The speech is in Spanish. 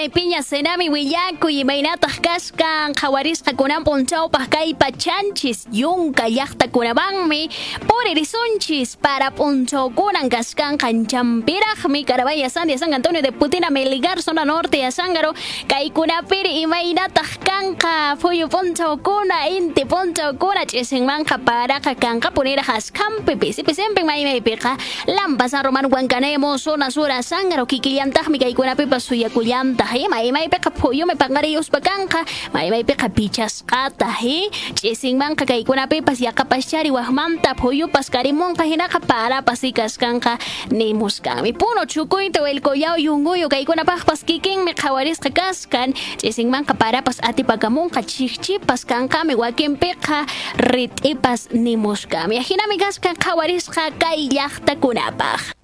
kay piña senami willaku imaynataq kaskan qhawarisqa kunan punchawpaq kay pachanchis yunka llaqtakunamanmi puririsunchis para punchawkunan kaskanqa champiraqmi Carabaya Sandia San Antonio de Putina Melgar zona norte a Sángaro kaykunapiri imaynataq kanqa fuyu punchawkuna inti punchawkuna ch'isinmanqa paraqa kanqa puniraq askampi pisi pisimpi maymaypiqa lampasa roman huancanemo zona sur a Sángaro kikillantaqmi kaykunapipas suyakullantaq ima imaypiqa phuyumi panqariyuspa kanqa maymaypiqa pichasqataq ch'isinmanqa kaykunapipas yaqapaschari waqmanta phuyupas karimunqa hinaqa parapas ikaskanqa nimuskanmi puno chukuyta willkullaw yunguyu kaykunapaqpas kikinmi qhawarisqa kaskan ch'isinmanqa parapas atipakamunqa chikchipas kanqami wakinpiqa rit'ipas nimushkami hinami kaskan qhawarisqa kay llaqtakunapaq